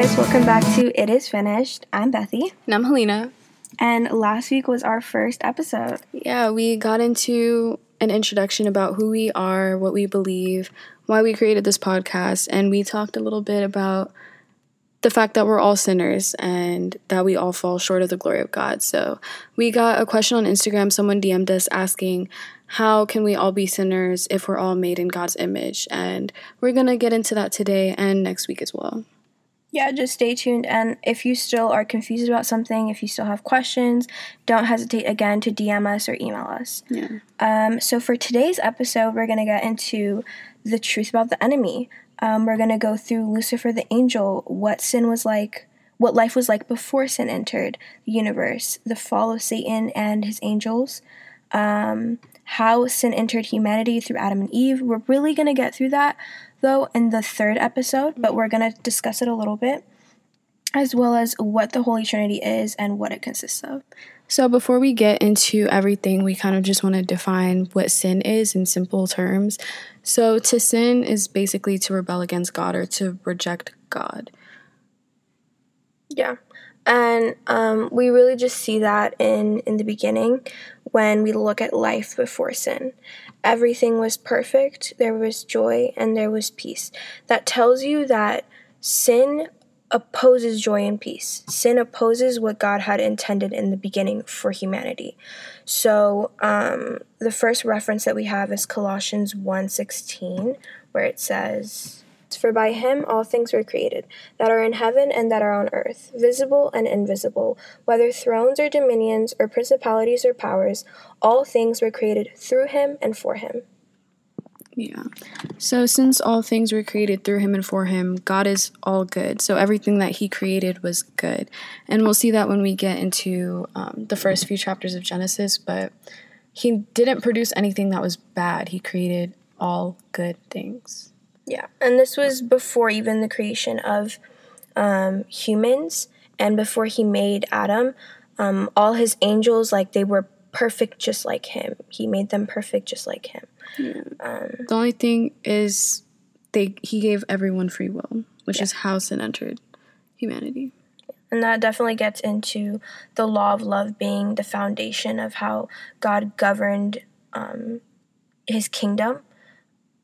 guys, welcome back to It Is Finished. I'm Bethy. And I'm Helena. And last week was our first episode. Yeah, we got into an introduction about who we are, what we believe, why we created this podcast, and we talked a little bit about the fact that we're all sinners and that we all fall short of the glory of God. So, we got a question on Instagram. Someone DM'd us asking, How can we all be sinners if we're all made in God's image? And we're going to get into that today and next week as well. Yeah, just stay tuned. And if you still are confused about something, if you still have questions, don't hesitate again to DM us or email us. Yeah. Um, so, for today's episode, we're going to get into the truth about the enemy. Um, we're going to go through Lucifer the angel, what sin was like, what life was like before sin entered the universe, the fall of Satan and his angels, um, how sin entered humanity through Adam and Eve. We're really going to get through that, though, in the third episode, but we're going to discuss it a little bit, as well as what the Holy Trinity is and what it consists of. So, before we get into everything, we kind of just want to define what sin is in simple terms. So, to sin is basically to rebel against God or to reject God. Yeah. And um, we really just see that in, in the beginning when we look at life before sin. Everything was perfect, there was joy, and there was peace. That tells you that sin opposes joy and peace. Sin opposes what God had intended in the beginning for humanity. So um, the first reference that we have is Colossians 1:16, where it says, "For by him all things were created, that are in heaven and that are on earth, visible and invisible, whether thrones or dominions or principalities or powers, all things were created through him and for him." Yeah. So, since all things were created through him and for him, God is all good. So, everything that he created was good. And we'll see that when we get into um, the first few chapters of Genesis. But he didn't produce anything that was bad, he created all good things. Yeah. And this was before even the creation of um, humans and before he made Adam. Um, all his angels, like, they were perfect just like him. He made them perfect just like him. Yeah. Um, the only thing is, they he gave everyone free will, which yeah. is how sin entered humanity. And that definitely gets into the law of love being the foundation of how God governed um, His kingdom.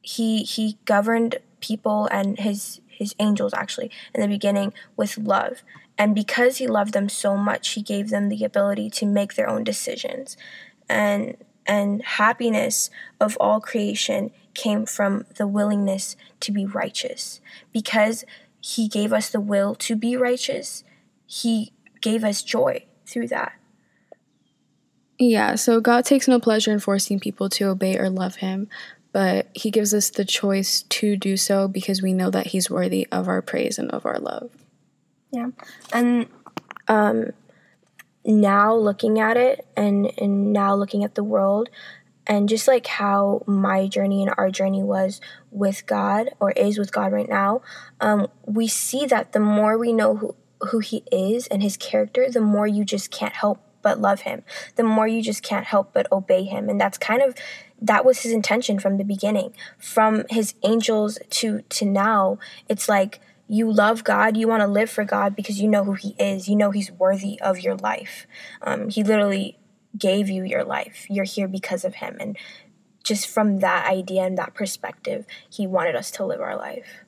He he governed people and his his angels actually in the beginning with love. And because he loved them so much, he gave them the ability to make their own decisions. And and happiness of all creation came from the willingness to be righteous. Because he gave us the will to be righteous, he gave us joy through that. Yeah, so God takes no pleasure in forcing people to obey or love him, but he gives us the choice to do so because we know that he's worthy of our praise and of our love. Yeah. And um now looking at it and, and now looking at the world and just like how my journey and our journey was with God or is with God right now, um, we see that the more we know who, who He is and His character, the more you just can't help but love Him. The more you just can't help but obey Him. And that's kind of that was His intention from the beginning. From His angels to to now, it's like you love God, you want to live for God because you know who He is. You know He's worthy of your life. Um, he literally gave you your life. You're here because of Him. And just from that idea and that perspective, He wanted us to live our life.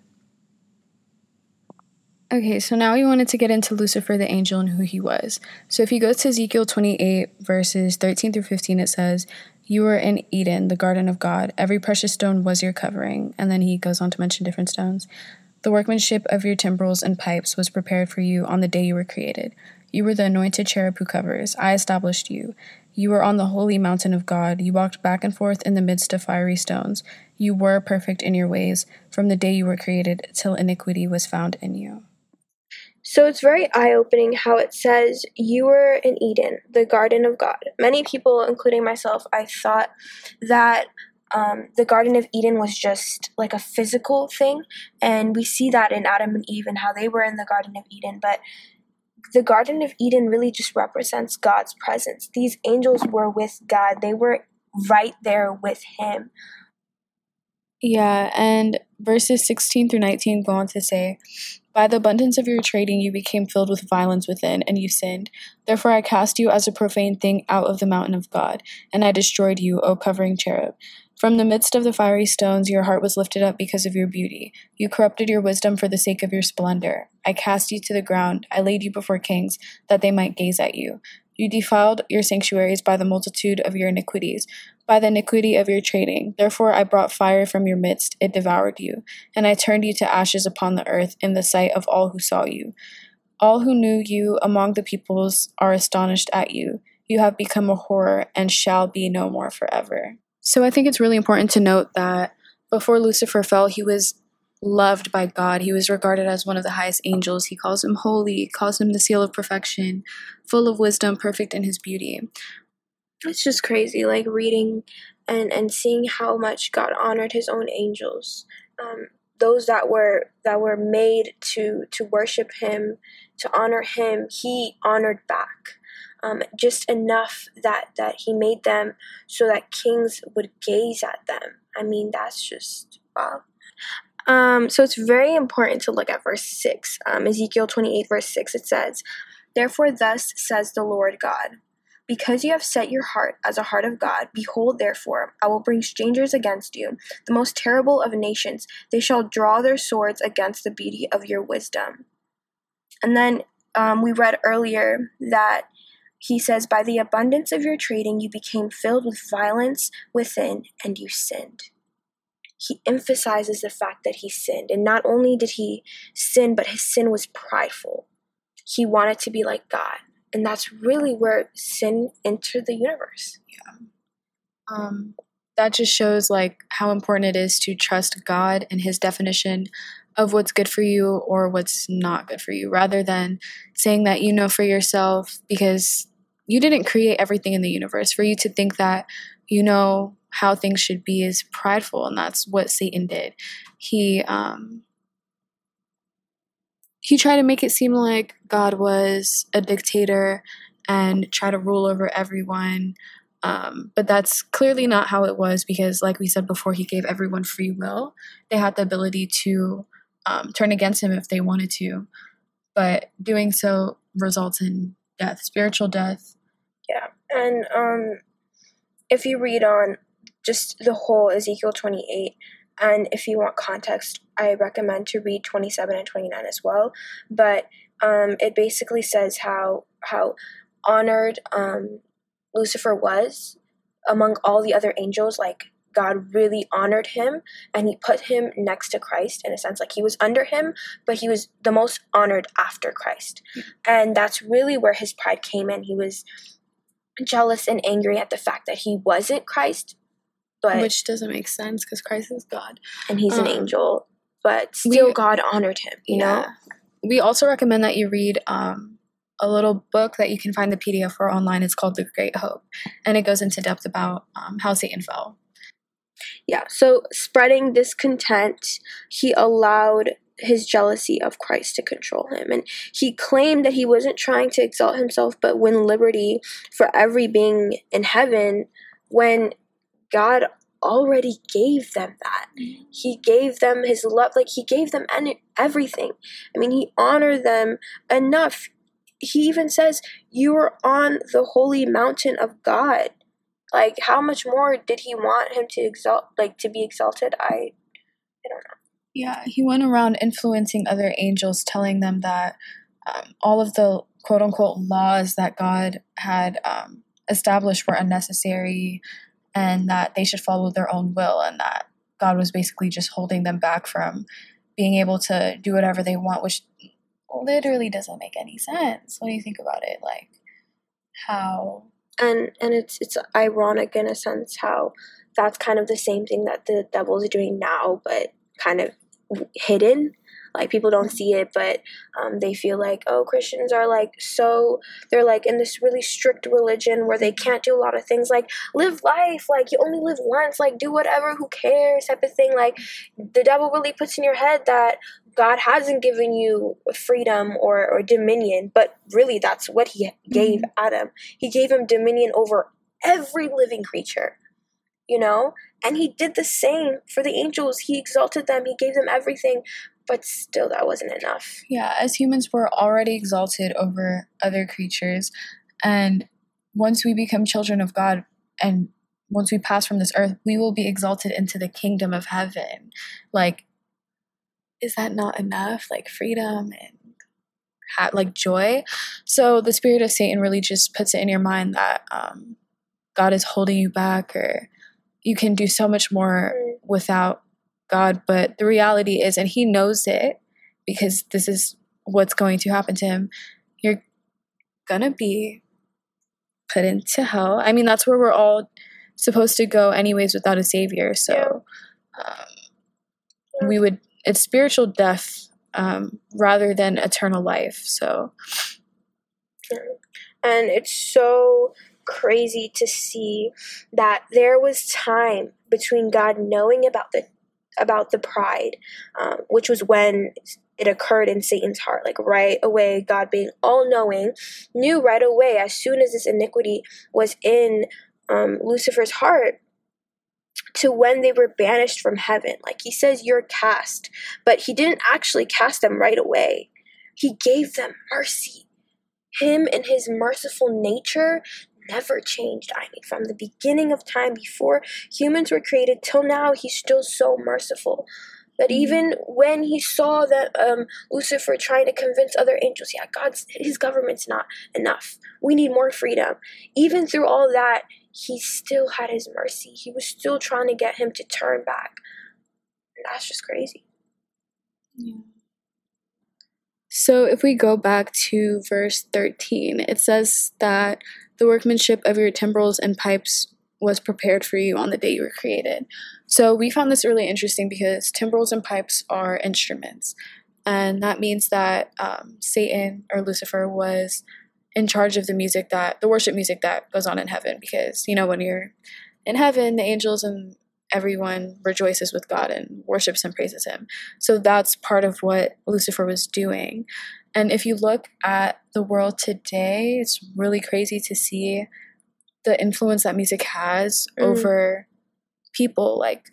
Okay, so now we wanted to get into Lucifer the angel and who he was. So if you go to Ezekiel 28, verses 13 through 15, it says, You were in Eden, the garden of God. Every precious stone was your covering. And then he goes on to mention different stones. The workmanship of your timbrels and pipes was prepared for you on the day you were created. You were the anointed cherub who covers. I established you. You were on the holy mountain of God. You walked back and forth in the midst of fiery stones. You were perfect in your ways from the day you were created till iniquity was found in you. So it's very eye opening how it says, You were in Eden, the garden of God. Many people, including myself, I thought that um, the Garden of Eden was just like a physical thing. And we see that in Adam and Eve and how they were in the Garden of Eden. But the Garden of Eden really just represents God's presence. These angels were with God, they were right there with Him. Yeah, and verses 16 through 19 go on to say, By the abundance of your trading, you became filled with violence within, and you sinned. Therefore, I cast you as a profane thing out of the mountain of God, and I destroyed you, O covering cherub. From the midst of the fiery stones, your heart was lifted up because of your beauty. You corrupted your wisdom for the sake of your splendor. I cast you to the ground. I laid you before kings, that they might gaze at you. You defiled your sanctuaries by the multitude of your iniquities, by the iniquity of your trading. Therefore I brought fire from your midst, it devoured you, and I turned you to ashes upon the earth in the sight of all who saw you. All who knew you among the peoples are astonished at you. You have become a horror and shall be no more forever. So I think it's really important to note that before Lucifer fell, he was loved by God. He was regarded as one of the highest angels. He calls him holy, calls him the seal of perfection, full of wisdom, perfect in his beauty. It's just crazy, like reading and and seeing how much God honored His own angels. Um, those that were that were made to to worship Him, to honor Him, He honored back um, just enough that that he made them so that kings would gaze at them. I mean, that's just wow. Um, so it's very important to look at verse 6. Um, Ezekiel 28, verse 6, it says, Therefore, thus says the Lord God, because you have set your heart as a heart of God, behold, therefore, I will bring strangers against you, the most terrible of nations. They shall draw their swords against the beauty of your wisdom. And then um, we read earlier that he says, By the abundance of your trading, you became filled with violence within, and you sinned. He emphasizes the fact that he sinned. And not only did he sin, but his sin was prideful. He wanted to be like God. And that's really where sin entered the universe. Yeah. Um, that just shows like how important it is to trust God and his definition of what's good for you or what's not good for you rather than saying that you know for yourself because you didn't create everything in the universe for you to think that you know how things should be is prideful and that's what satan did he um he tried to make it seem like god was a dictator and try to rule over everyone um, but that's clearly not how it was because like we said before he gave everyone free will they had the ability to um, turn against him if they wanted to. But doing so results in death, spiritual death. Yeah. And um, if you read on just the whole Ezekiel 28, and if you want context, I recommend to read 27 and 29 as well. But um, it basically says how how honored um, Lucifer was among all the other angels. Like God really honored him and he put him next to Christ in a sense. Like he was under him, but he was the most honored after Christ. And that's really where his pride came in. He was jealous and angry at the fact that he wasn't Christ. But Which doesn't make sense because Christ is God. And he's um, an angel. But still we, God honored him, you yeah. know? We also recommend that you read um, a little book that you can find the PDF for online. It's called The Great Hope. And it goes into depth about um, how Satan fell. Yeah, so spreading discontent, he allowed his jealousy of Christ to control him. And he claimed that he wasn't trying to exalt himself, but win liberty for every being in heaven when God already gave them that. He gave them his love, like he gave them everything. I mean, he honored them enough. He even says, You are on the holy mountain of God. Like, how much more did he want him to exalt, like to be exalted? I, I don't know. Yeah, he went around influencing other angels, telling them that um, all of the quote unquote laws that God had um, established were unnecessary, and that they should follow their own will, and that God was basically just holding them back from being able to do whatever they want, which literally doesn't make any sense. When you think about it. Like, how? And and it's it's ironic in a sense how that's kind of the same thing that the devil's doing now but kind of hidden like people don't see it but um, they feel like oh christians are like so they're like in this really strict religion where they can't do a lot of things like live life like you only live once like do whatever who cares type of thing like the devil really puts in your head that God hasn't given you freedom or, or dominion, but really that's what he gave mm-hmm. Adam. He gave him dominion over every living creature. you know? And he did the same for the angels. He exalted them, he gave them everything, but still that wasn't enough. Yeah, as humans, we're already exalted over other creatures. And once we become children of God and once we pass from this earth, we will be exalted into the kingdom of heaven. Like, is that not enough? Like, freedom and ha- like joy. So, the spirit of Satan really just puts it in your mind that um, God is holding you back, or you can do so much more without God. But the reality is, and He knows it because this is what's going to happen to Him, you're gonna be put into hell. I mean, that's where we're all supposed to go anyways without a savior. So um, we would it's spiritual death um, rather than eternal life. So and it's so crazy to see that there was time between God knowing about the about the pride, um, which was when it occurred in Satan's heart. Like right away, God being all knowing, knew right away as soon as this iniquity was in um, Lucifer's heart to when they were banished from heaven. Like he says, you're cast, but he didn't actually cast them right away. He gave them mercy. Him and his merciful nature never changed. I mean, from the beginning of time, before humans were created till now, he's still so merciful. That even when he saw that um, Lucifer trying to convince other angels, yeah, God's his government's not enough. We need more freedom. Even through all that, he still had his mercy. He was still trying to get him to turn back. And that's just crazy. Yeah. So if we go back to verse 13, it says that the workmanship of your timbrels and pipes was prepared for you on the day you were created. So we found this really interesting because timbrels and pipes are instruments. And that means that um, Satan or Lucifer was in charge of the music that, the worship music that goes on in heaven. Because, you know, when you're in heaven, the angels and everyone rejoices with God and worships and praises Him. So that's part of what Lucifer was doing. And if you look at the world today, it's really crazy to see the influence that music has mm. over people. Like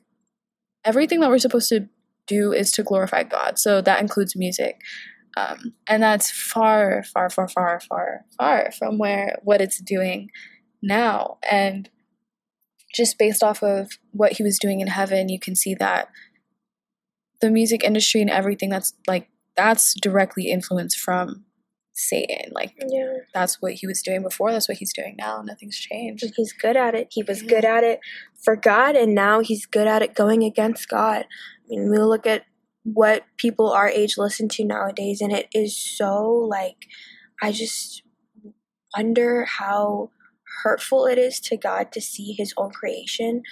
everything that we're supposed to do is to glorify God. So that includes music. Um, and that's far, far, far, far, far, far from where what it's doing now. And just based off of what he was doing in heaven, you can see that the music industry and everything that's like that's directly influenced from Satan. Like yeah. that's what he was doing before, that's what he's doing now. Nothing's changed. He's good at it. He was yeah. good at it for God and now he's good at it going against God. I mean, we look at what people our age listen to nowadays and it is so like I just wonder how hurtful it is to God to see his own creation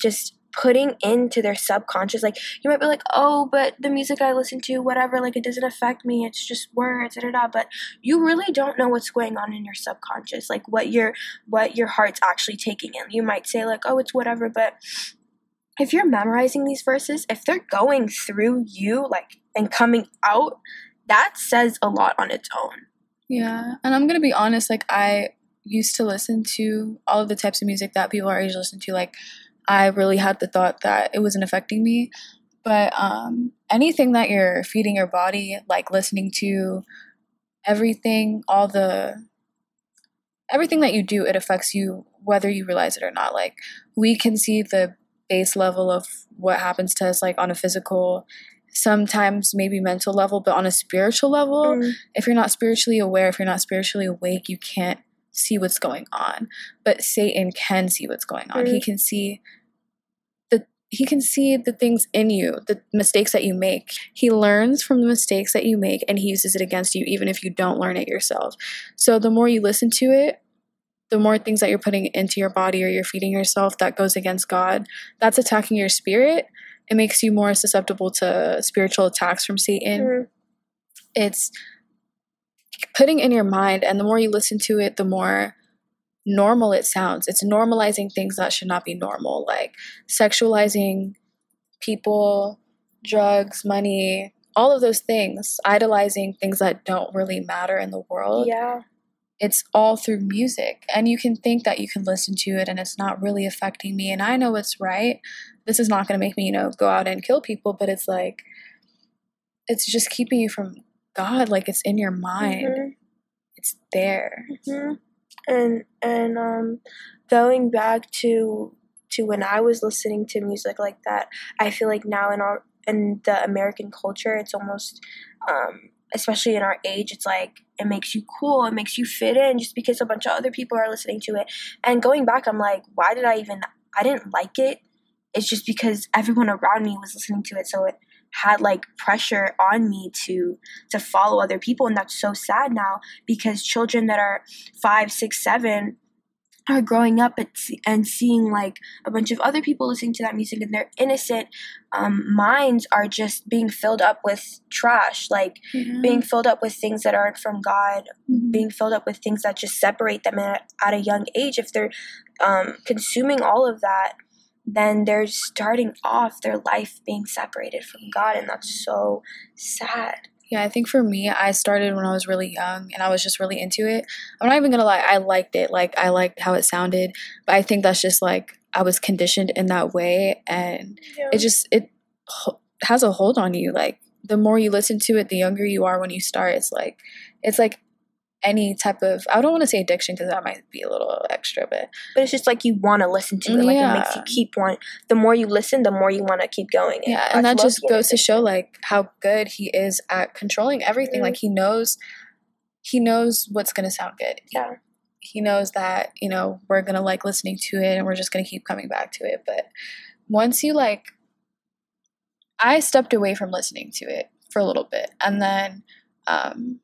just putting into their subconscious. Like you might be like oh but the music i listen to whatever like it doesn't affect me. It's just words da, da, da. but you really don't know what's going on in your subconscious like what your what your heart's actually taking in. You might say like oh it's whatever but if you're memorizing these verses if they're going through you like and coming out that says a lot on its own. Yeah and i'm gonna be honest like i used to listen to all of the types of music that people our age listen to like I really had the thought that it wasn't affecting me. But um, anything that you're feeding your body, like listening to everything, all the everything that you do, it affects you whether you realize it or not. Like we can see the base level of what happens to us, like on a physical, sometimes maybe mental level, but on a spiritual level, mm. if you're not spiritually aware, if you're not spiritually awake, you can't see what's going on. But Satan can see what's going on. Mm-hmm. He can see the he can see the things in you, the mistakes that you make. He learns from the mistakes that you make and he uses it against you even if you don't learn it yourself. So the more you listen to it, the more things that you're putting into your body or you're feeding yourself that goes against God, that's attacking your spirit. It makes you more susceptible to spiritual attacks from Satan. Mm-hmm. It's putting in your mind and the more you listen to it the more normal it sounds. It's normalizing things that should not be normal like sexualizing people drugs money all of those things idolizing things that don't really matter in the world. Yeah. It's all through music and you can think that you can listen to it and it's not really affecting me and i know it's right. This is not going to make me you know go out and kill people but it's like it's just keeping you from god like it's in your mind mm-hmm. it's there mm-hmm. and and um going back to to when i was listening to music like that i feel like now in our in the american culture it's almost um especially in our age, it's like it makes you cool, it makes you fit in just because a bunch of other people are listening to it. And going back, I'm like, why did I even? I didn't like it. It's just because everyone around me was listening to it, so it had like pressure on me to to follow other people, and that's so sad now because children that are five, six, seven are growing up and seeing like a bunch of other people listening to that music and their innocent um, minds are just being filled up with trash like yeah. being filled up with things that aren't from god mm-hmm. being filled up with things that just separate them at, at a young age if they're um, consuming all of that then they're starting off their life being separated from god and that's so sad yeah, I think for me, I started when I was really young and I was just really into it. I'm not even gonna lie, I liked it. Like, I liked how it sounded, but I think that's just like I was conditioned in that way and yeah. it just, it has a hold on you. Like, the more you listen to it, the younger you are when you start. It's like, it's like any type of I don't want to say addiction because that might be a little extra, but but it's just like you want to listen to it. Like yeah. it makes you keep want. The more you listen, the more you want to keep going. Yeah, and that just goes to show like how good he is at controlling everything. Mm-hmm. Like he knows, he knows what's gonna sound good. Yeah, he knows that you know we're gonna like listening to it, and we're just gonna keep coming back to it. But once you like, I stepped away from listening to it for a little bit, and then. um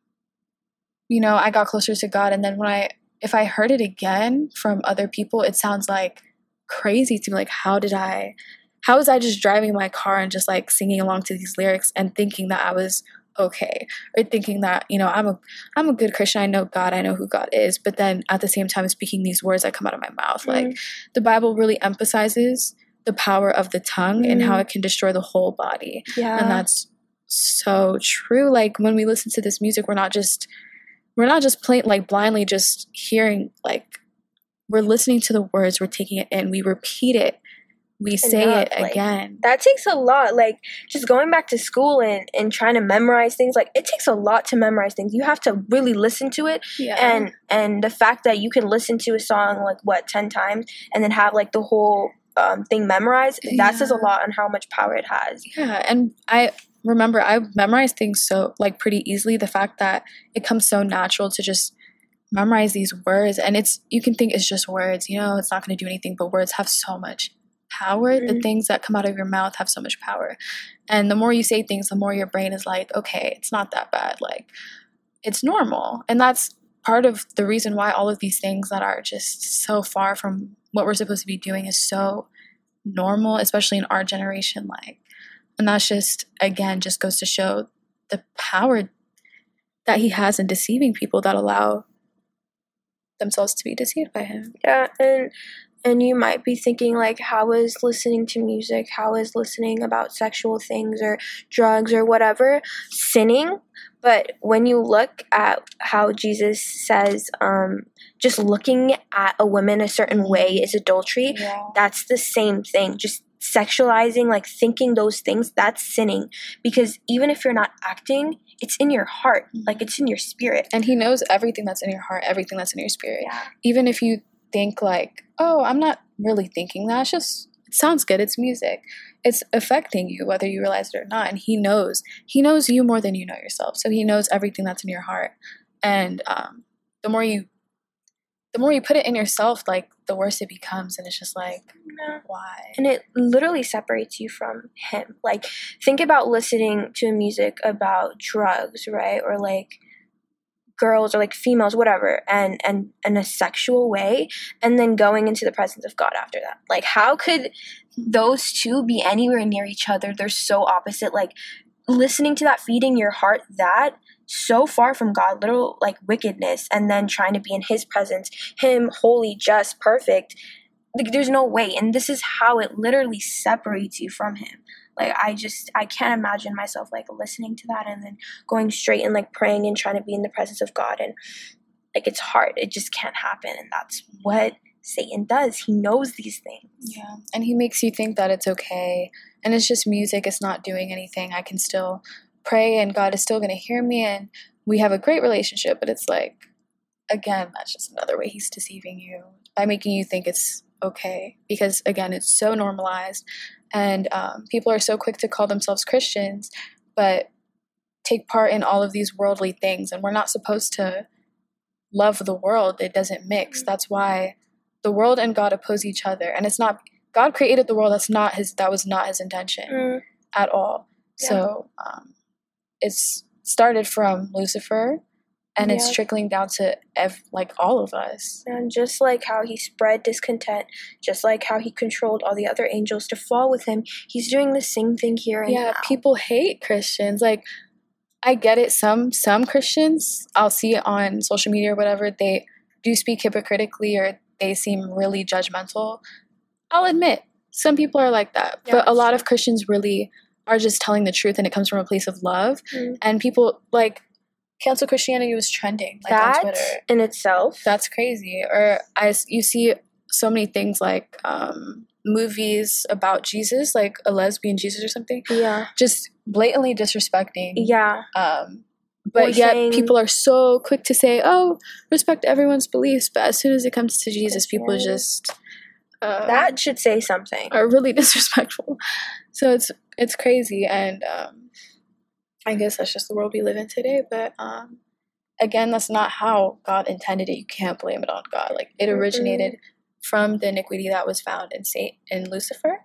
you know, I got closer to God. And then when I, if I heard it again from other people, it sounds like crazy to me. Like, how did I, how was I just driving my car and just like singing along to these lyrics and thinking that I was okay or thinking that you know i'm a i'm a good christian i know god i know who god is but then at the same time speaking these words that come out of my mouth mm-hmm. like the bible really emphasizes the power of the tongue mm-hmm. and how mm-hmm. it can destroy the whole body yeah and that's so true like when we listen to this music we're not just we're not just plain like blindly just hearing like we're listening to the words, we're taking it in, we repeat it, we say Enough, it like, again. That takes a lot. Like just going back to school and, and trying to memorize things, like it takes a lot to memorize things. You have to really listen to it. Yeah. And and the fact that you can listen to a song like what, ten times and then have like the whole um, thing memorized, yeah. that says a lot on how much power it has. Yeah. And I remember I memorize things so like pretty easily. The fact that it comes so natural to just memorize these words and it's you can think it's just words, you know, it's not going to do anything, but words have so much power. Mm-hmm. The things that come out of your mouth have so much power. And the more you say things, the more your brain is like, okay, it's not that bad. Like it's normal. And that's part of the reason why all of these things that are just so far from what we're supposed to be doing is so normal, especially in our generation. Like and that's just, again, just goes to show the power that he has in deceiving people that allow themselves to be deceived by him. Yeah, and and you might be thinking like how is listening to music, how is listening about sexual things or drugs or whatever sinning? But when you look at how Jesus says um, just looking at a woman a certain way is adultery, yeah. that's the same thing. Just sexualizing, like thinking those things, that's sinning. Because even if you're not acting, it's in your heart, mm-hmm. like it's in your spirit. And He knows everything that's in your heart, everything that's in your spirit. Yeah. Even if you think, like, oh, I'm not really thinking that, it's just, it sounds good, it's music. It's affecting you, whether you realize it or not. And He knows. He knows you more than you know yourself. So He knows everything that's in your heart. And um, the more you the more you put it in yourself, like the worse it becomes. And it's just like, why? And it literally separates you from him. Like, think about listening to music about drugs, right? Or like girls or like females, whatever, and and in a sexual way, and then going into the presence of God after that. Like, how could those two be anywhere near each other? They're so opposite. Like, listening to that, feeding your heart that so far from God, little like wickedness, and then trying to be in His presence, Him holy, just, perfect. Like, there's no way. And this is how it literally separates you from Him. Like, I just, I can't imagine myself like listening to that and then going straight and like praying and trying to be in the presence of God. And like it's hard it just can't happen and that's what satan does he knows these things Yeah. And he makes you think that it's okay. And it's just music, it's not doing anything. I can still pray and God is still going to hear me and we have a great relationship. But it's like, again, that's just another way he's deceiving you by making you think it's okay. Because again, it's so normalized. And um, people are so quick to call themselves Christians, but take part in all of these worldly things. And we're not supposed to love the world, it doesn't mix. That's why the world and God oppose each other. And it's not God created the world. That's not his. That was not his intention Mm, at all. Yeah. So um, it's started from Lucifer, and it's trickling down to ev- like all of us. and just like how he spread discontent just like how he controlled all the other angels to fall with him he's doing the same thing here and Yeah, now. people hate Christians. Like, I get it. Some some Christians, I'll see it on social media or whatever. They do speak hypocritically, or they seem really judgmental. I'll admit, some people are like that, Yeah, but a lot sure. of Christians really are just telling the truth, and it comes from a place of love. Mm. And people like cancel Christianity was trending like that on Twitter. in itself That's crazy. Or I s- you see so many things like um, movies about Jesus, like a lesbian Jesus or something yeah just blatantly disrespecting. yeah Um, but Or yet saying- people are so quick to say, "Oh, respect everyone's beliefs," but as soon as it comes to Jesus, people just uh, that should say something are really disrespectful. So it's it's crazy, and um, I guess that's just the world we live in today. But um, again, that's not how God intended it. You can't blame it on God. Like it originated from the iniquity that was found in Saint in Lucifer,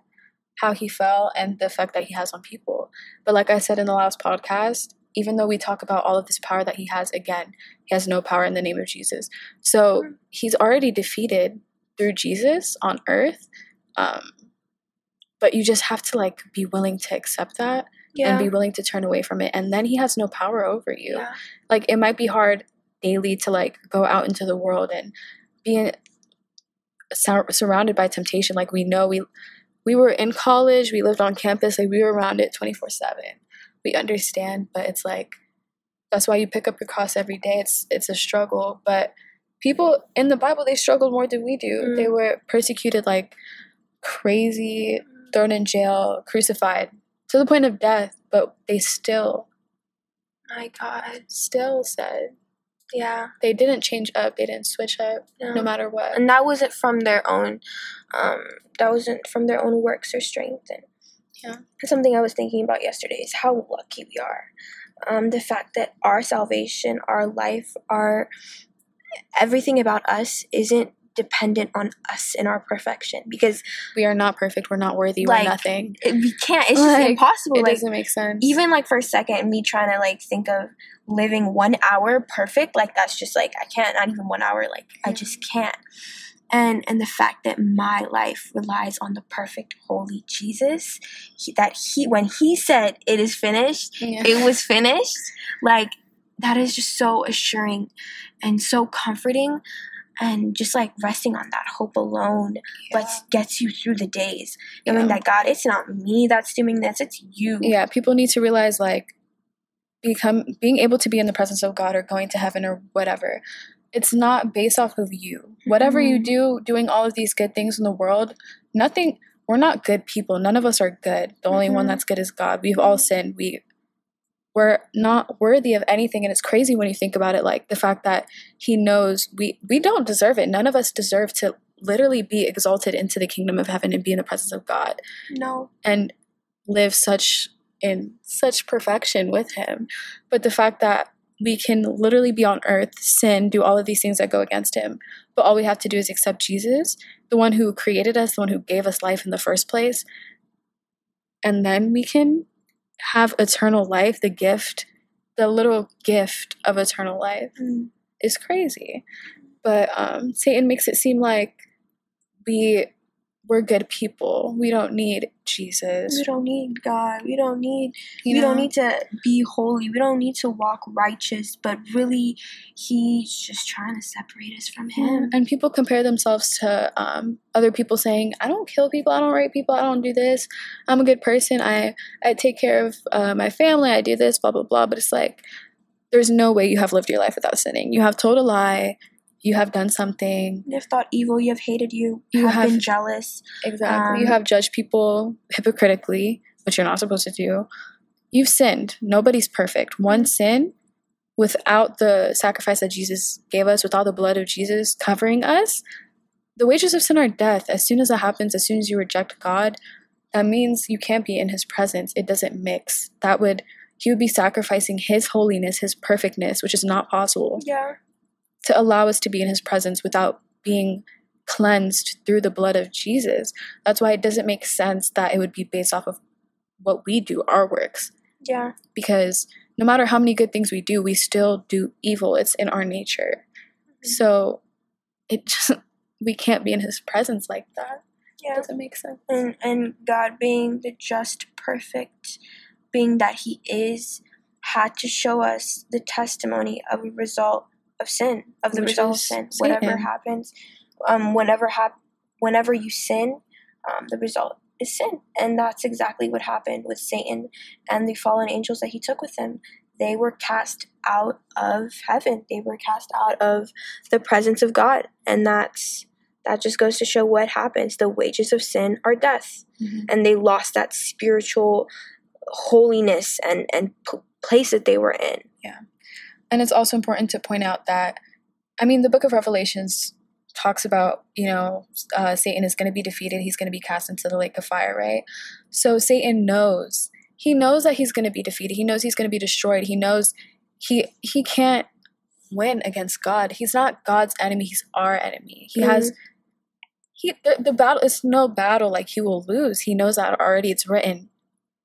how he fell, and the effect that he has on people. But like I said in the last podcast, even though we talk about all of this power that he has, again, he has no power in the name of Jesus. So Mm. he's already defeated through Jesus on earth. Um, but you just have to like be willing to accept that yeah and be willing to turn away from it and then he has no power over you. Yeah. Like it might be hard daily to like go out into the world and be sur- surrounded by temptation. Like we know we we were in college we lived on campus like we were around it 24 7 we understand but it's like that's why you pick up your cross every day. It's it's a struggle but people in the bible they struggled more than we do. Mm. they were persecuted like crazy thrown in jail crucified to the point of death but they still my god. still said yeah. they didn't change up they didn't switch up no. no. matter what. And that wasn't from their own um that wasn't from their own works or strength. And Yeah. and something i was thinking about yesterday is how lucky we are. Um the fact that our salvation our life our everything about us isn't dependent on us and our perfection because we are not perfect. We're not worthy. Like, we're nothing. it, we can't. It's just impossible. it like doesn't make sense. even like for a second me trying to like think of living one hour perfect like that's just like i can't. Not even one hour. Like i just can't. And and the fact that my life relies on the perfect holy jesus he, that he when he said it is finished yeah. it was finished like that is just so assuring and so comforting and just like resting on that hope alone but gets you through the days. Knowing Yeah. that god it's not me that's doing this it's you. Yeah people need to realize like become being able to be in the presence of god or going to heaven or whatever it's not based off of you. Whatever you Mhm. do doing all of these good things in the world nothing we're not good people. None of us are good. The only one Mhm. that's good is god. We've all sinned. We we're not worthy of anything. And it's crazy when you think about it like the fact that he knows we we don't deserve it. None of us deserve to literally be exalted into the kingdom of heaven and be in the presence of god. No. And live such in such perfection with him. But the fact that we can literally be on earth sin do all of these things that go against him. But all we have to do is accept jesus the one who created us the one who gave us life in the first place. And then we can have eternal life the gift the little gift of eternal life is crazy. But um satan makes it seem like we we're good people we don't need jesus We don't need God. We don't need you we don't need to be holy. We don't need to walk righteous, but really he's just trying to separate us from him. And people compare themselves to um, other people saying, I don't kill people, I don't rape people, I don't do this, I'm a good person, I, I take care of uh, my family, I do this, blah, blah, blah. But it's like, there's no way you have lived your life without sinning. You have told a lie, you have done something. You have thought evil, you have hated you, You you have, have- been jealous. Exactly. you Um, have judged people hypocritically, which you're not supposed to do. You've sinned. Nobody's perfect. One sin without the sacrifice that Jesus gave us, without the blood of Jesus covering us, the wages of sin are death. As soon as that happens, as soon as you reject God, that means you can't be in his presence. It doesn't mix. That would he would be sacrificing his holiness, his perfectness, which is not possible Yeah. To allow us to be in his presence without being cleansed through the blood of Jesus. That's why it doesn't make sense that it would be based off of what we do, our works. Yeah. Because no matter how many good things we do, we still do evil. It's in our nature. Mm-hmm. So it just we can't be in his presence like that. Yeah. doesn't make sense. And and God being the just perfect being that he is had to show us the testimony of a result of sin, of the Which result of sin. Whatever happens, um, whenever hap- whenever you sin, um, the result is sin. And that's exactly what happened with Satan and the fallen angels that he took with him. They were cast out of heaven. They were cast out of the presence of God. And that's that just goes to show what happens. The wages of sin are death and they lost that spiritual holiness and and p- place that they were in. And it's also important to point out that, I mean, the book of Revelations talks about, you know, uh, Satan is going to be defeated. He's going to be cast into the lake of fire, right? So Satan knows. He knows that he's going to be defeated. He knows he's going to be destroyed. He knows he he can't win against God. He's not God's enemy. He's our enemy. He has he the, the battle is no battle like he will lose. He knows that already. It's written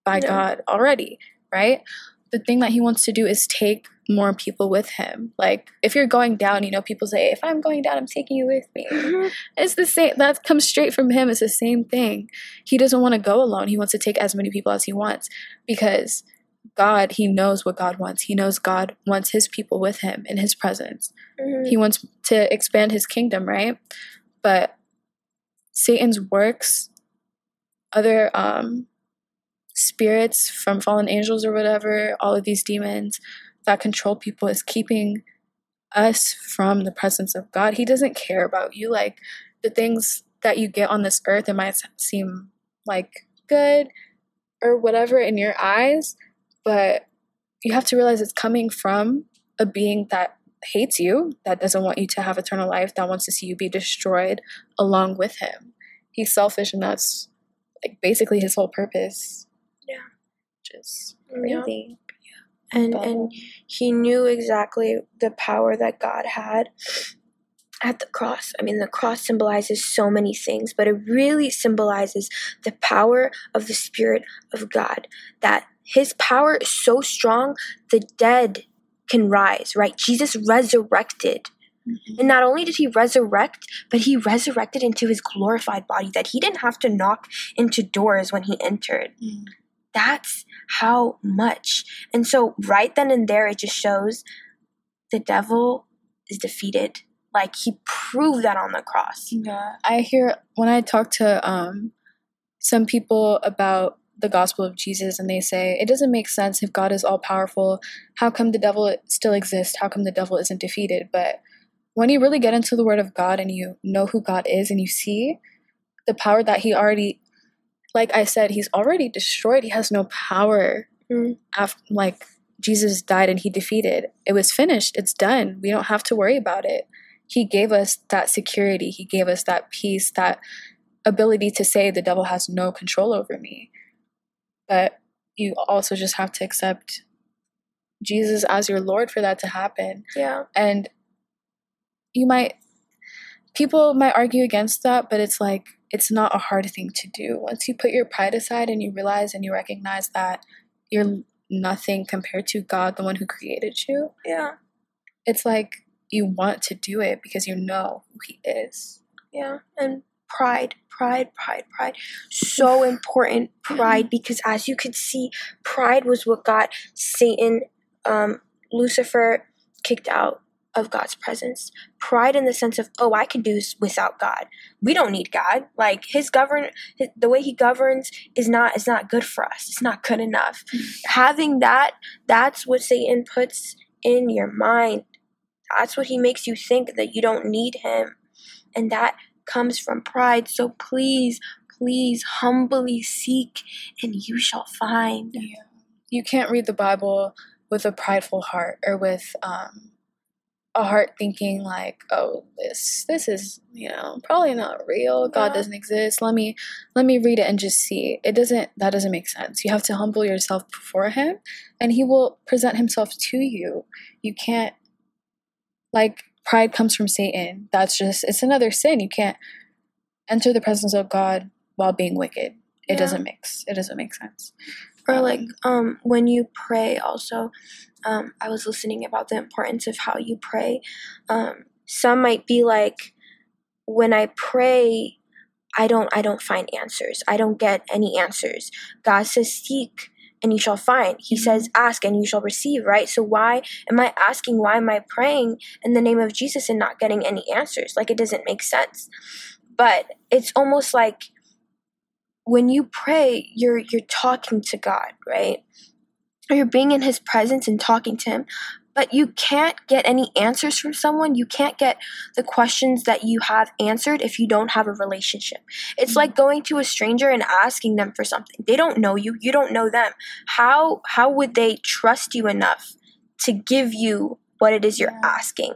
by Yeah. God already, right? The thing that he wants to do is take more people with him. Like if you're going down, you know, people say, if I'm going down, I'm taking you with me. It's the same that comes straight from him. It's the same thing. He doesn't want to go alone. He wants to take as many people as he wants because God, he knows what God wants. He knows God wants his people with him in his presence. Mhm. He wants to expand his kingdom, right? But Satan's works, other um spirits from fallen angels or whatever, all of these demons that control people is keeping us from the presence of God. He doesn't care about you. Like the things that you get on this earth, it might seem like good or whatever in your eyes, but you have to realize it's coming from a being that hates you, that doesn't want you to have eternal life, that wants to see you be destroyed along with him. He's selfish, and that's like basically his whole purpose. Just Yeah. And But, and he knew exactly the power that God had at the cross. I mean, the cross symbolizes so many things, but it really symbolizes the power of the Spirit of God. That his power is so strong, the dead can rise, right? Jesus resurrected. And not only did he resurrect, but he resurrected into his glorified body, that he didn't have to knock into doors when he entered. Mm. That's how much. And so, right then and there, it just shows the devil is defeated. Like he proved that on the cross. Yeah, I hear when I talk to um some people about the gospel of Jesus and they say it doesn't make sense if God is all powerful, how come the devil still exists? How come the devil isn't defeated? But when you really get into the word of God and you know who God is and you see the power that he already like I said, he's already destroyed. He has no power Mm. after like Jesus died and he defeated. It was finished. It's done. We don't have to worry about it. He gave us that security. He gave us that peace, that ability to say the devil has no control over me. But you also just have to accept Jesus as your Lord for that to happen. Yeah. And you might, people might argue against that, but it's like, it's not a hard thing to do. Once you put your pride aside and you realize and you recognize that you're nothing compared to God, the one who created you, Yeah. it's like you want to do it because you know who He is. Yeah. And pride, pride, pride, pride. So important, pride, because as you could see, pride was what got Satan, um, Lucifer kicked out of God's presence. Pride in the sense of, oh, I can do this without God. We don't need God. Like his govern, his, the way he governs is not is not good for us. It's not good enough. Having that, that's what Satan puts in your mind. That's what he makes you think that you don't need him. And that comes from pride. So please, please humbly seek and you shall find. Yeah. You can't read the Bible with a prideful heart or with um, a heart thinking like, "Oh, this this is you know probably not real. God Yeah. doesn't exist. Let me let me read it and just see." It doesn't. That doesn't make sense. You have to humble yourself before Him, and He will present Himself to you. You can't like pride comes from Satan. That's just it's another sin. You can't enter the presence of God while being wicked. It Yeah. doesn't mix. It doesn't make sense. Or like um when you pray also, um, I was listening about the importance of how you pray. Um, some might be like when I pray, I don't I don't find answers. I don't get any answers. God says seek and you shall find. He says ask and you shall receive, right? So why am I asking why am I praying in the name of Jesus and not getting any answers? Like it doesn't make sense. But it's almost like when you pray, you're you're talking to God, right? You're being in his presence and talking to him. But you can't get any answers from someone. You can't get the questions that you have answered if you don't have a relationship. It's like going to a stranger and asking them for something. They don't know you, you don't know them. How how would they trust you enough to give you what it is you're asking?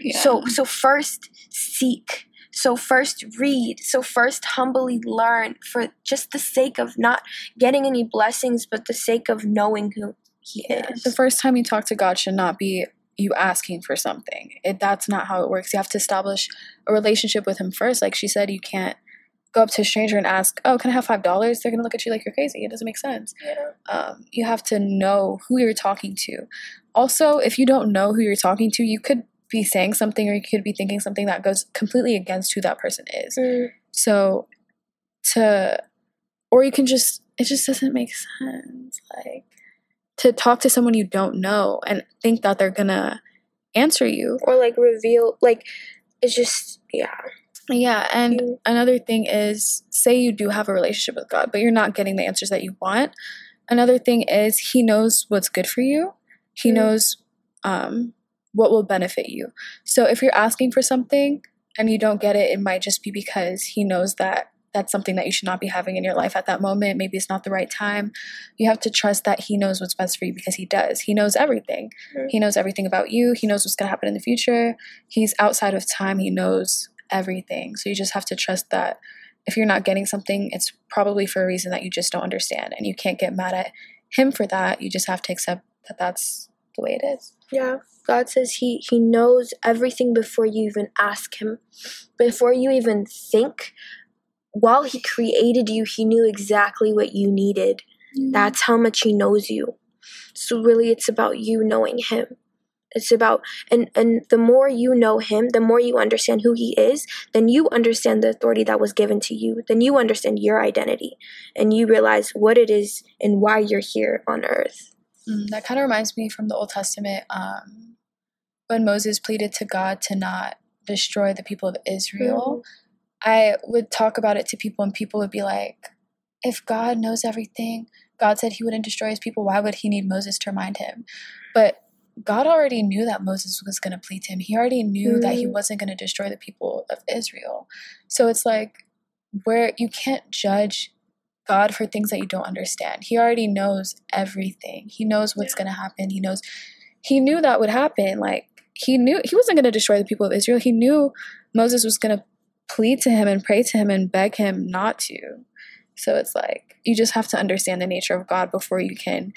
Yeah. So so first seek. So first read. So first humbly learn for just the sake of not getting any blessings, but the sake of knowing who he is. the first time you talk to God should not be you asking for something. It, that's not how it works. You have to establish a relationship with Him first. Like she said, you can't go up to a stranger and ask, "Oh, can I have five dollars?" They're gonna look at you like you're crazy. It doesn't make sense. yeah. Um, you have to know who you're talking to. Also, if you don't know who you're talking to, you could be saying something or you could be thinking something that goes completely against who that person is. Mm, So to or you can just it just doesn't make sense. Like to talk to someone you don't know and think that they're gonna answer you. or like reveal like it's just yeah. Yeah, and You- another thing is say you do have a relationship with God, but you're not getting the answers that you want. Another thing is he knows what's good for you. He Mm. knows um what will benefit you. So if you're asking for something and you don't get it, it might just be because he knows that that's something that you should not be having in your life at that moment. Maybe it's not the right time. You have to trust that he knows what's best for you because he does. He knows everything. Mhm. He knows everything about you. He knows what's going to happen in the future. He's outside of time. He knows everything. So you just have to trust that if you're not getting something, it's probably for a reason that you just don't understand. And you can't get mad at him for that. You just have to accept that that's the way it is. Yeah. God says he he knows everything before you even ask him. Before you even think. While he created you, he knew exactly what you needed. Mm. That's how much he knows you. So really it's about you knowing him. It's about and and the more you know him, the more you understand who he is, then you understand the authority that was given to you. Then you understand your identity and you realize what it is and why you're here on earth. Mm, that kind of reminds me from the Old Testament um, when Moses pleaded to God to not destroy the people of Israel. I would talk about it to people, and people would be like, if God knows everything, God said he wouldn't destroy his people, why would he need Moses to remind him? But God already knew that Moses was going to plead to him. He already knew that he Mhm. wasn't going to destroy the people of Israel. So it's like where you can't judge God for things that you don't understand. He already knows everything. He knows what's going to happen. He knows he knew that would happen. Like he knew he wasn't going to destroy the people of Israel. He knew Moses was going to plead to him and pray to him and beg him not to. So it's like you just have to understand the nature of God before you can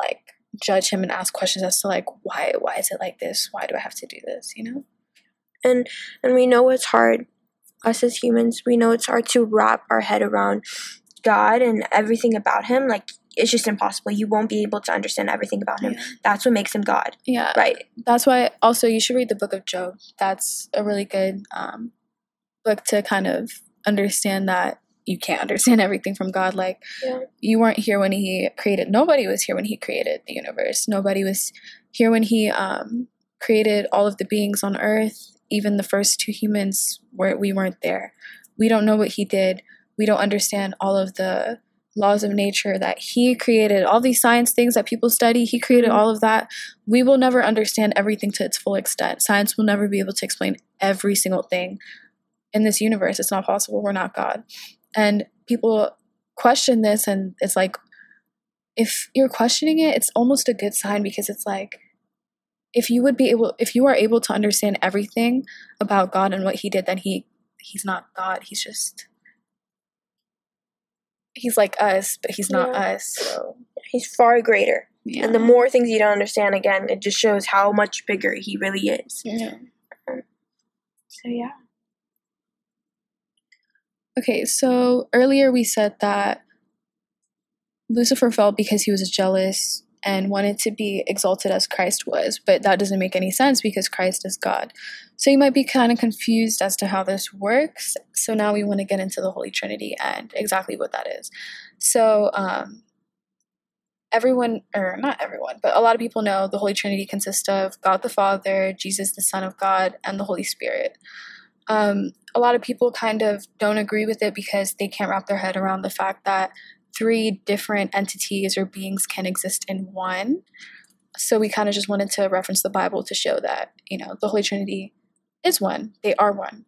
like judge him and ask questions as to like why why is it like this? Why do I have to do this, you know? and and we know it's hard us as humans we know it's hard to wrap our head around god and everything about him like it's just impossible you won't be able to understand everything about him Yeah. that's what makes him god Yeah. right That's why also you should read the book of Job. That's a really good um, book to kind of understand that you can't understand everything from God. Like Yeah. you weren't here when he created nobody was here when he created the universe. Nobody was here when he um, created all of the beings on earth. Even the first two humans were we weren't there. We don't know what he did. We don't understand all of the laws of nature that he created all these science things that people study. He created all of that. We will never understand everything to its full extent. Science will never be able to explain every single thing in this universe. It's not possible. We're not god. And people question this and it's like if you're questioning it it's almost a good sign because it's like if you would be able if you are able to understand everything about god and what he did then he he's not god he's just he's like us but he's not Yeah. us so He's far greater. yeah. And the more things you don't understand, again, it just shows how much bigger he really is. yeah. Um, so, yeah. Okay, so earlier we said that Lucifer fell because he was jealous and wanted to be exalted as Christ was, but that doesn't make any sense because Christ is God. So you might be kind of confused as to how this works. So now we want to get into the Holy Trinity and exactly what that is. So, um, everyone, or not everyone, but a lot of people know the Holy Trinity consists of God the Father, Jesus the Son of God, and the Holy Spirit. Um, a lot of people kind of don't agree with it because they can't wrap their head around the fact that three different entities or beings can exist in one. So we kind of just wanted to reference the Bible to show that, you know, the Holy Trinity is one. They are one.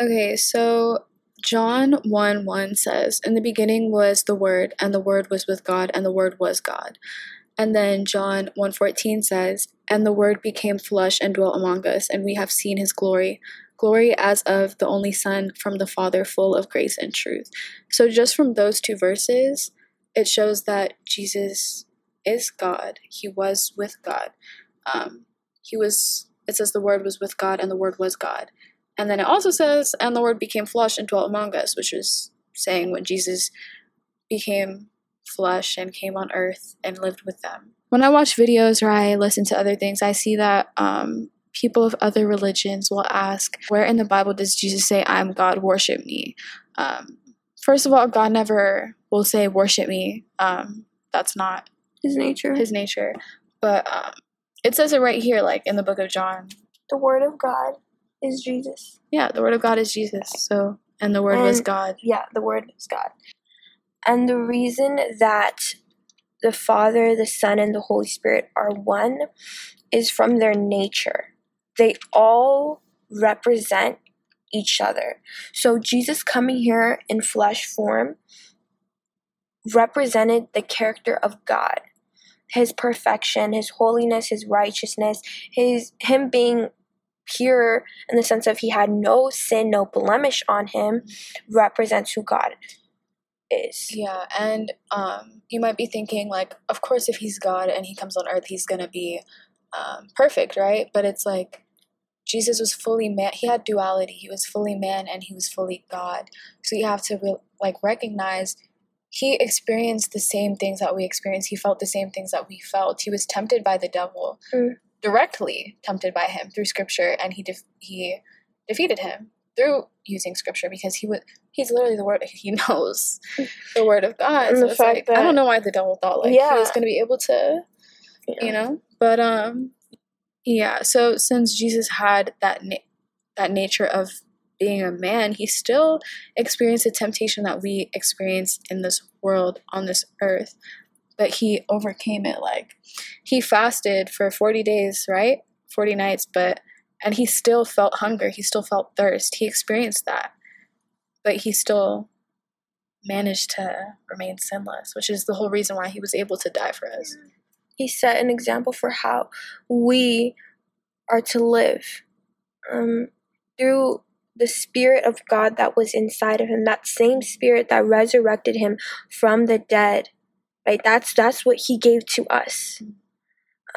Okay, so John 1 1 says, In the beginning was the Word, and the Word was with God, and the Word was God. And then John 1:14 says, "And the word became flesh and dwelt among us, and we have seen his glory, glory as of the only son from the Father, full of grace and truth." So just from those two verses, it shows that Jesus is God. He was with God. Um, he was it says the word was with God and the word was God. And then it also says, and the word became flesh and dwelt among us, which is saying when Jesus became flesh and came on earth and lived with them. When I watch videos or I listen to other things, I see that um, people of other religions will ask, Where in the Bible does Jesus say, I'm God, worship me? Um, first of all, God never will say, Worship me. Um, that's not His nature. his nature. But um, it says it right here, like in the book of John. the Word of God is Jesus. Yeah, the word of God is Jesus. So, and the word was God. Yeah, the Word is God. And the reason that the Father, the Son, and the Holy Spirit are one is from their nature. They all represent each other. So Jesus coming here in flesh form represented the character of God. His perfection, his holiness, his righteousness, his him being pure in the sense of he had no sin, no blemish on him, represents who God is. Yeah, and um, you might be thinking, like, of course, if he's God and he comes on earth, he's going to be um, perfect, right? But it's like Jesus was fully man. He had duality. He was fully man and he was fully God. So you have to re- like recognize he experienced the same things that we experienced. He felt the same things that we felt. He was tempted by the devil, Mm. directly tempted by him through Scripture, and he def- he defeated him through using Scripture because he would. He's literally the word. He knows the word of God. And so the it's fact like I don't know why the devil thought like he was going to be able to Yeah. you know but um yeah so since jesus had that na- that nature of being a man he still experienced the temptation that we experience in this world on this earth. But he overcame it like he fasted for 40 days right? 40 nights but and he still felt hunger he still felt thirst he experienced that. But he still managed to remain sinless which is the whole reason why he was able to die for us He set an example for how we are to live um, through the Spirit of God that was inside of him, that same Spirit that resurrected him from the dead. Right? That's that's what he gave to us.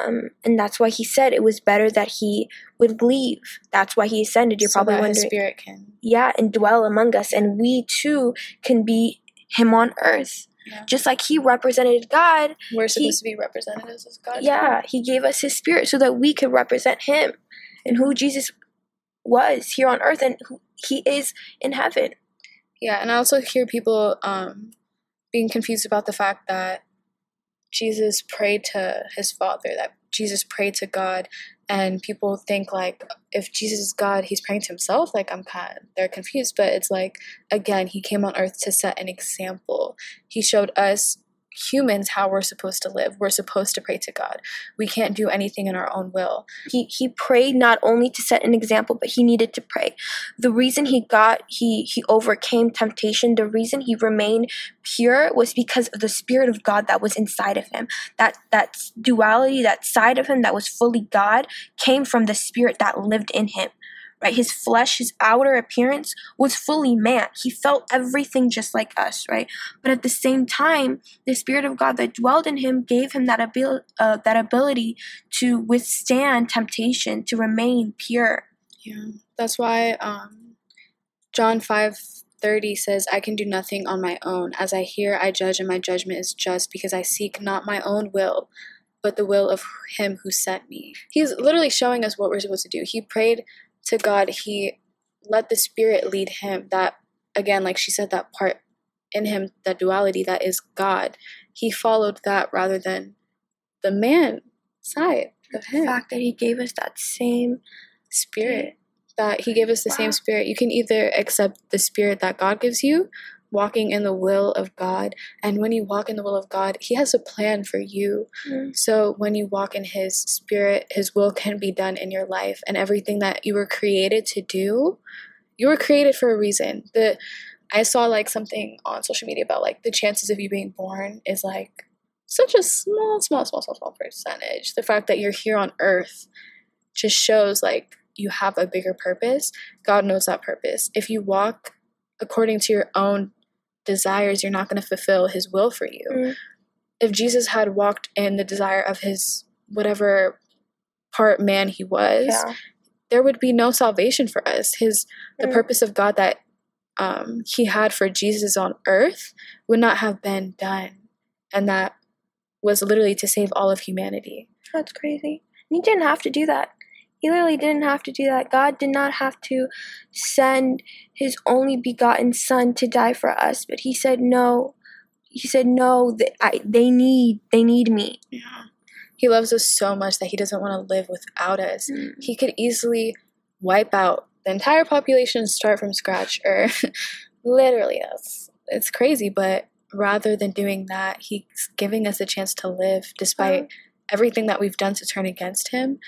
Um, and that's why he said it was better that he would leave. That's why he ascended. You're so probably wondering, spirit can yeah, and dwell among us, and we too can be him on earth. Yeah. Just like he represented God, we're supposed to be representatives of God. yeah, he gave us his spirit so that we could represent him and who Jesus was here on earth and who he is in heaven. Yeah, and I also hear people um, being confused about the fact that Jesus prayed to his Father, that Jesus prayed to God and people think like if Jesus is God, he's praying to himself. Like I'm kind of, they're confused, but it's like again, he came on earth to set an example. He showed us humans how we're supposed to live. We're supposed to pray to God. We can't do anything in our own will. He he prayed not only to set an example, but he needed to pray. The reason he got he he overcame temptation, the reason he remained pure was because of the spirit of God that was inside of him. That that duality, that side of him that was fully God came from the spirit that lived in him right? His flesh, his outer appearance was fully man. He felt everything just like us, right? But at the same time, the Spirit of God that dwelled in him gave him that, abil- uh, that ability to withstand temptation, to remain pure. Yeah, that's why um, John 5 30 says, I can do nothing on my own. As I hear, I judge, and my judgment is just because I seek not my own will, but the will of him who sent me. He's literally showing us what we're supposed to do. He prayed to God, he let the spirit lead him. That again, like she said, that part in him, that duality that is God. He followed that rather than the man side of him. The fact that he gave us that same spirit. That he gave us the wow. same spirit. You can either accept the spirit that God gives you walking in the will of God. And when you walk in the will of God, He has a plan for you. Mm-hmm. So when you walk in His spirit, His will can be done in your life. And everything that you were created to do, you were created for a reason. The I saw like something on social media about like the chances of you being born is like such a small, small, small, small, small percentage. The fact that you're here on earth just shows like you have a bigger purpose. God knows that purpose. If you walk according to your own desires, you're not going to fulfill his will for you. Mm. If Jesus had walked in the desire of his whatever part man he was, yeah. there would be no salvation for us. His the mm. purpose of God that um, he had for Jesus on earth would not have been done, and that was literally to save all of humanity. That's crazy. He didn't have to do that. He literally didn't have to do that. God did not have to send his only begotten son to die for us, but he said no. He said no, they, I, they need they need me. Yeah. He loves us so much that he doesn't want to live without us. Mm. He could easily wipe out the entire population start from scratch or literally it's it's crazy, but rather than doing that, he's giving us a chance to live despite everything that we've done to turn against him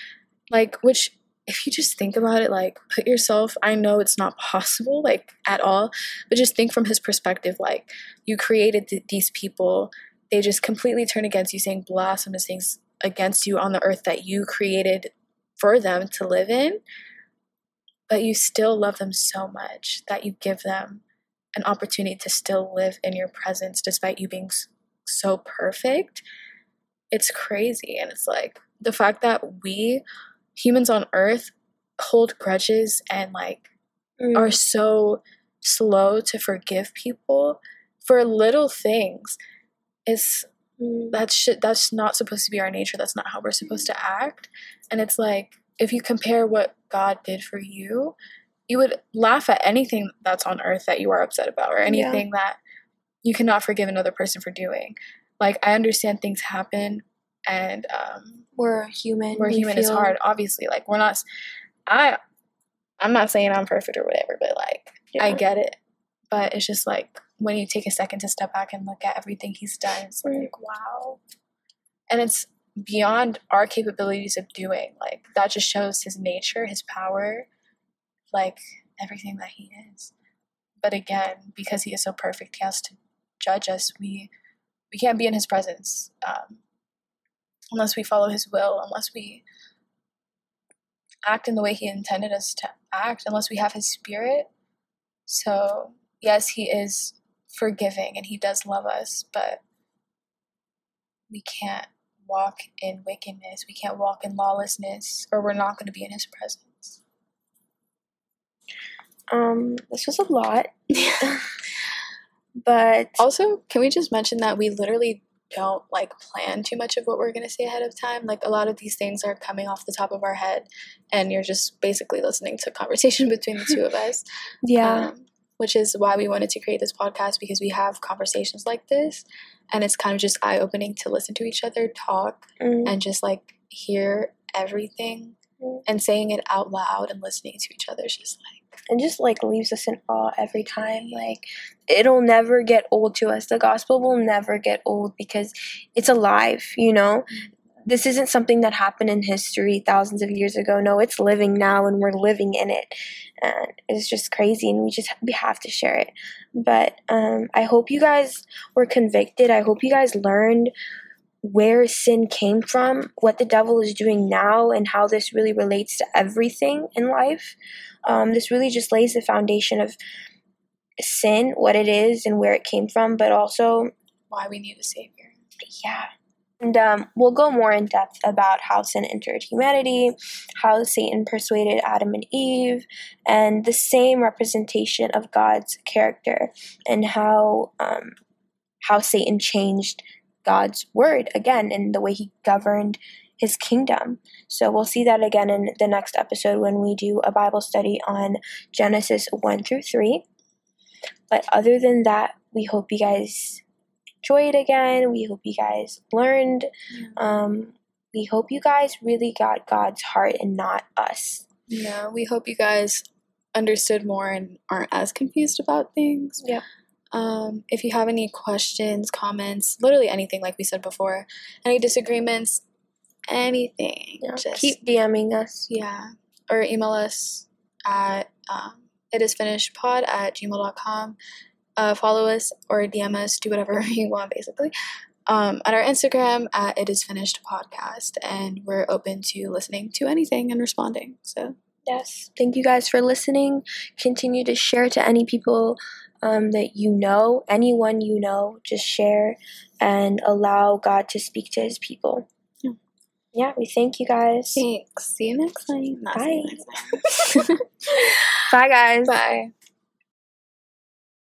like, which, if you just think about it, like, put yourself, I know it's not possible, like, at all, but just think from his perspective. Like, you created th- these people, they just completely turn against you, saying blasphemous things against you on the earth that you created for them to live in. But you still love them so much that you give them an opportunity to still live in your presence despite you being so perfect. It's crazy. And it's like the fact that we humans on earth hold grudges and like mm. are so slow to forgive people for little things it's mm. that's shit that's not supposed to be our nature that's not how we're supposed to act and it's like if you compare what god did for you you would laugh at anything that's on earth that you are upset about or anything yeah. that you cannot forgive another person for doing like i understand things happen and um, we're human. We're we human. Feel... It's hard, obviously. Like we're not. I, I'm not saying I'm perfect or whatever, but like yeah. I get it. But it's just like when you take a second to step back and look at everything he's done, it's mm. like wow. And it's beyond our capabilities of doing. Like that just shows his nature, his power, like everything that he is. But again, because he is so perfect, he has to judge us. We we can't be in his presence. Um, unless we follow his will, unless we act in the way he intended us to act, unless we have his spirit. So, yes, he is forgiving and he does love us, but we can't walk in wickedness. We can't walk in lawlessness, or we're not going to be in his presence. Um, this was a lot. but also, can we just mention that we literally don't like plan too much of what we're going to say ahead of time. Like a lot of these things are coming off the top of our head and you're just basically listening to conversation between the two of us. yeah. Um, which is why we wanted to create this podcast because we have conversations like this and it's kind of just eye opening to listen to each other talk mm. and just like hear everything. And saying it out loud and listening to each other is just like and just like leaves us in awe every time. Like it'll never get old to us. The gospel will never get old because it's alive, you know? This isn't something that happened in history thousands of years ago. No, it's living now and we're living in it. And it's just crazy and we just we have to share it. But um I hope you guys were convicted. I hope you guys learned where sin came from, what the devil is doing now, and how this really relates to everything in life. Um, this really just lays the foundation of sin, what it is, and where it came from, but also, why we need a savior. yeah. And um, we'll go more in depth about how sin entered humanity, how Satan persuaded Adam and Eve, and the same representation of God's character, and how um, how Satan changed God's word again and the way he governed his kingdom. So we'll see that again in the next episode when we do a Bible study on Genesis 1 through 3. But other than that, we hope you guys enjoyed again. We hope you guys learned. Um, we hope you guys really got God's heart and not us. Yeah, we hope you guys understood more and aren't as confused about things. Yep. Um, if you have any questions, comments, literally anything, like we said before, any disagreements, anything, Yeah. just Keep DMing us. yeah, or email us at um, it is finished pod at gmail.com. Uh, follow us or DM us, do whatever you want, basically. Um, at our Instagram at it is finished podcast, and we're open to listening to anything and responding. So Yes. Thank you guys for listening. Continue to share to any people um, that you know, anyone you know, just share and allow God to speak to his people. Yeah. Yeah, we thank you guys. thanks. See you next time. Not see you Bye. next time. Bye, guys. Bye.